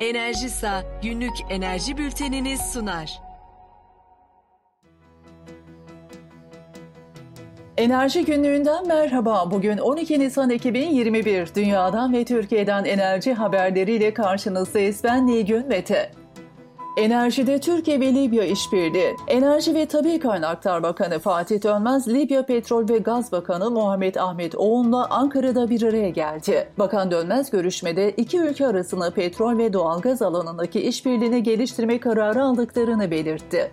Enerjisa günlük enerji bülteniniz sunar. Enerji günlüğünden merhaba. Bugün 12 Nisan 2021. Dünyadan ve Türkiye'den enerji haberleriyle karşınızdayız. Ben Nilgün Mete. Enerjide Türkiye ve Libya işbirliği. Enerji ve Tabi Kaynaklar Bakanı Fatih Dönmez, Libya Petrol ve Gaz Bakanı Muhammed Ahmet Oğun'la Ankara'da bir araya geldi. Bakan Dönmez görüşmede iki ülke arasında petrol ve doğalgaz alanındaki işbirliğini geliştirme kararı aldıklarını belirtti.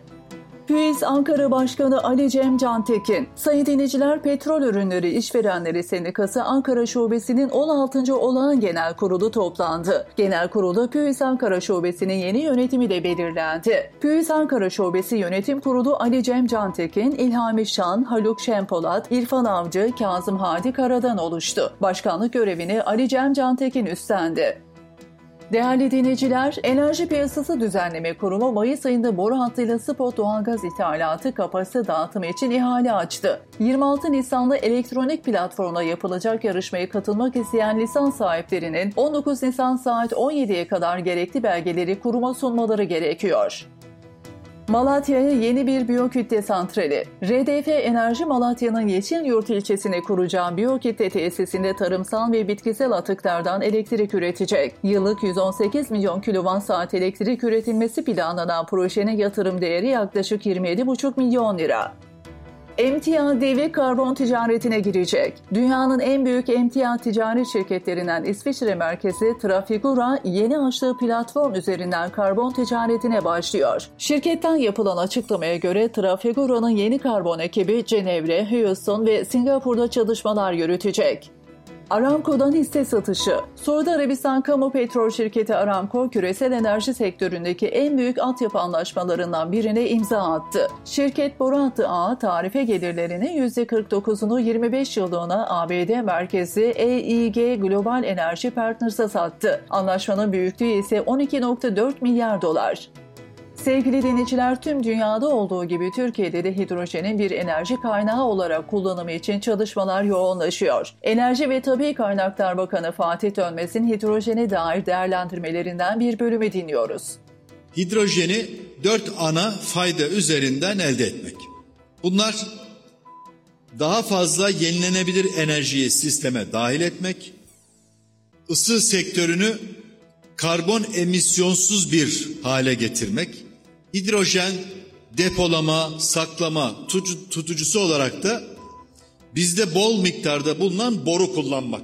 PÜİZ Ankara Başkanı Ali Cem Cantekin, Sayın Dinleyiciler Petrol Ürünleri İşverenleri Sendikası Ankara Şubesi'nin 16. Olağan Genel Kurulu toplandı. Genel kurulda PÜİZ Ankara Şubesi'nin yeni yönetimi de belirlendi. PÜİZ Ankara Şubesi Yönetim Kurulu Ali Cem Cantekin, İlhami Şan, Haluk Şempolat, İrfan Avcı, Kazım Hadi Kara'dan oluştu. Başkanlık görevini Ali Cem Cantekin üstlendi. Değerli dinleyiciler, Enerji Piyasası Düzenleme Kurumu Mayıs ayında boru hattıyla spot doğalgaz ithalatı kapasite dağıtımı için ihale açtı. 26 Nisan'da elektronik platformda yapılacak yarışmaya katılmak isteyen lisans sahiplerinin 19 Nisan saat 17'ye kadar gerekli belgeleri kuruma sunmaları gerekiyor. Malatya'ya yeni bir biyokütle santrali. RDF Enerji Malatya'nın Yeşilyurt ilçesine kuracağı biyokütle tesisinde tarımsal ve bitkisel atıklardan elektrik üretecek. Yıllık 118 milyon kilowatt saat elektrik üretilmesi planlanan projenin yatırım değeri yaklaşık 27,5 milyon lira. Emtia devi karbon ticaretine girecek. Dünyanın en büyük emtia ticaret şirketlerinden İsviçre merkezi Trafigura yeni açtığı platform üzerinden karbon ticaretine başlıyor. Şirketten yapılan açıklamaya göre Trafigura'nın yeni karbon ekibi Cenevre, Houston ve Singapur'da çalışmalar yürütecek. Aramco'dan hisse satışı. Suudi Arabistan Kamu Petrol Şirketi Aramco, küresel enerji sektöründeki en büyük altyapı anlaşmalarından birine imza attı. Şirket boru hattı ağı tarife gelirlerinin %49'unu 25 yıllığına ABD merkezi EIG Global Enerji Partners'a sattı. Anlaşmanın büyüklüğü ise 12.4 milyar dolar. Sevgili dinleyiciler tüm dünyada olduğu gibi Türkiye'de de hidrojenin bir enerji kaynağı olarak kullanımı için çalışmalar yoğunlaşıyor. Enerji ve Tabi Kaynaklar Bakanı Fatih Dönmez'in hidrojene dair değerlendirmelerinden bir bölümü dinliyoruz. Hidrojeni dört ana fayda üzerinden elde etmek. Bunlar daha fazla yenilenebilir enerjiyi sisteme dahil etmek, ısı sektörünü karbon emisyonsuz bir hale getirmek, hidrojen depolama, saklama tutucu, tutucusu olarak da bizde bol miktarda bulunan boru kullanmak.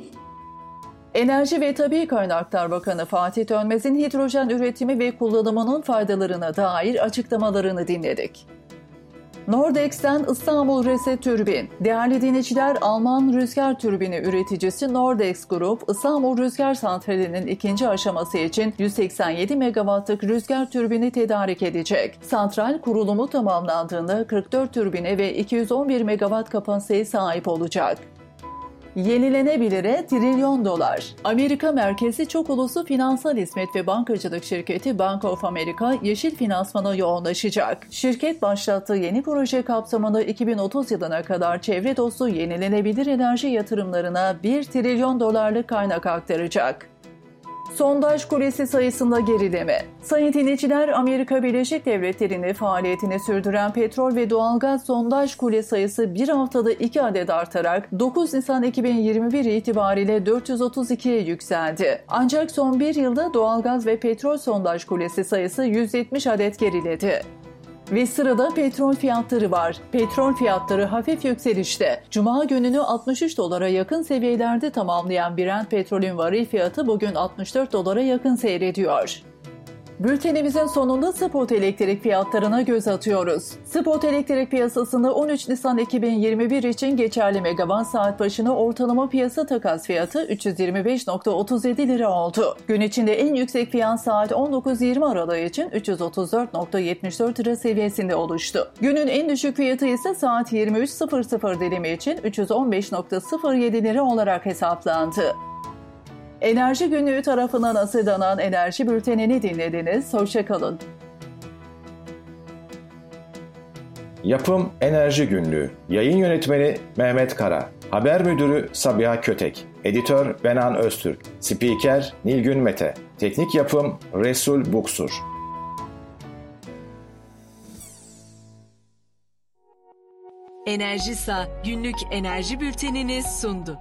Enerji ve Tabi Kaynaklar Bakanı Fatih Dönmez'in hidrojen üretimi ve kullanımının faydalarına dair açıklamalarını dinledik. Nordex'ten İstanbul Reset Türbin. Değerli dinleyiciler, Alman rüzgar türbini üreticisi Nordex Grup, İstanbul Rüzgar Santrali'nin ikinci aşaması için 187 megawattlık rüzgar türbini tedarik edecek. Santral kurulumu tamamlandığında 44 türbine ve 211 megawatt kapasiteye sahip olacak. Yenilenebilire trilyon dolar. Amerika merkezi çok uluslu finansal hizmet ve bankacılık şirketi Bank of America yeşil finansmana yoğunlaşacak. Şirket başlattığı yeni proje kapsamında 2030 yılına kadar çevre dostu yenilenebilir enerji yatırımlarına 1 trilyon dolarlık kaynak aktaracak. Sondaj kulesi sayısında gerileme. Sayın dinleyiciler, Amerika Birleşik Devletleri'nde faaliyetini sürdüren petrol ve doğalgaz sondaj kule sayısı bir haftada 2 adet artarak 9 Nisan 2021 itibariyle 432'ye yükseldi. Ancak son bir yılda doğalgaz ve petrol sondaj kulesi sayısı 170 adet geriledi. Ve sırada petrol fiyatları var. Petrol fiyatları hafif yükselişte. Cuma gününü 63 dolara yakın seviyelerde tamamlayan Brent petrolün varil fiyatı bugün 64 dolara yakın seyrediyor. Bültenimizin sonunda spot elektrik fiyatlarına göz atıyoruz. Spot elektrik piyasasında 13 Nisan 2021 için geçerli megawatt saat başına ortalama piyasa takas fiyatı 325.37 lira oldu. Gün içinde en yüksek fiyat saat 19.20 aralığı için 334.74 lira seviyesinde oluştu. Günün en düşük fiyatı ise saat 23.00 dilimi için 315.07 lira olarak hesaplandı. Enerji Günlüğü tarafından asırdanan Enerji Bülteni'ni dinlediniz. Hoşçakalın. Yapım Enerji Günlüğü Yayın Yönetmeni Mehmet Kara Haber Müdürü Sabiha Kötek Editör Benan Öztürk Spiker Nilgün Mete Teknik Yapım Resul Buksur Enerjisa günlük enerji bültenini sundu.